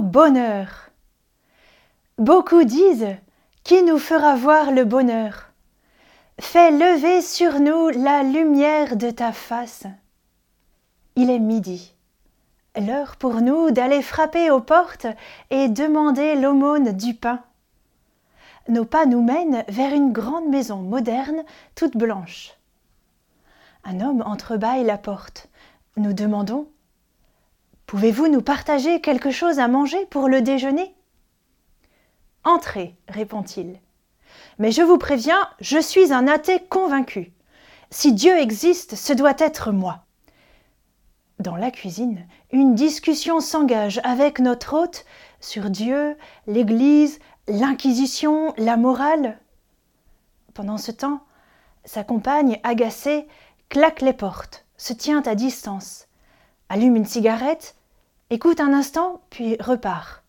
Bonheur Beaucoup disent Qui nous fera voir le bonheur Fais lever sur nous la lumière de ta face. Il est midi. L'heure pour nous d'aller frapper aux portes et demander l'aumône du pain. Nos pas nous mènent vers une grande maison moderne, toute blanche. Un homme entrebâille la porte. Nous demandons Pouvez-vous nous partager quelque chose à manger pour le déjeuner? Entrez, répond-il. Mais je vous préviens, je suis un athée convaincu. Si Dieu existe, ce doit être moi. Dans la cuisine, une discussion s'engage avec notre hôte sur Dieu, l'Église, l'Inquisition, la morale. Pendant ce temps, sa compagne, agacée, claque les portes, se tient à distance, allume une cigarette, écoute un instant, puis repart.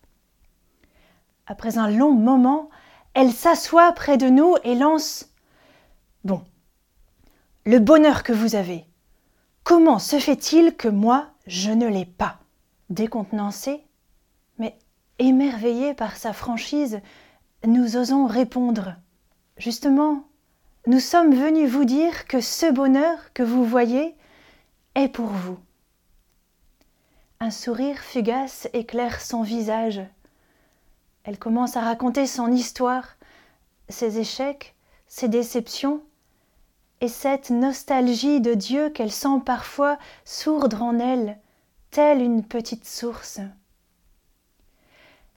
Après un long moment, elle s'assoit près de nous et lance Bon, le bonheur que vous avez, comment se fait-il que moi, je ne l'ai pas Décontenancé, mais émerveillé par sa franchise, nous osons répondre Justement, nous sommes venus vous dire que ce bonheur que vous voyez est pour vous. Un sourire fugace éclaire son visage. Elle commence à raconter son histoire, ses échecs, ses déceptions, et cette nostalgie de Dieu qu'elle sent parfois sourdre en elle, telle une petite source.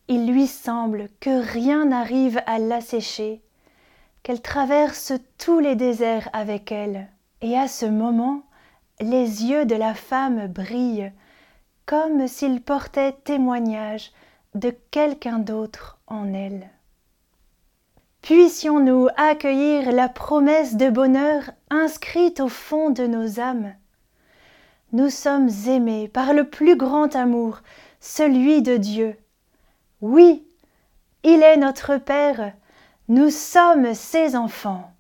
Il lui semble que rien n'arrive à l'assécher, qu'elle traverse tous les déserts avec elle, et à ce moment, les yeux de la femme brillent, comme s'ils portaient témoignage de quelqu'un d'autre en elle. Puissions-nous accueillir la promesse de bonheur inscrite au fond de nos âmes. Nous sommes aimés par le plus grand amour, celui de Dieu. Oui, il est notre Père, nous sommes ses enfants.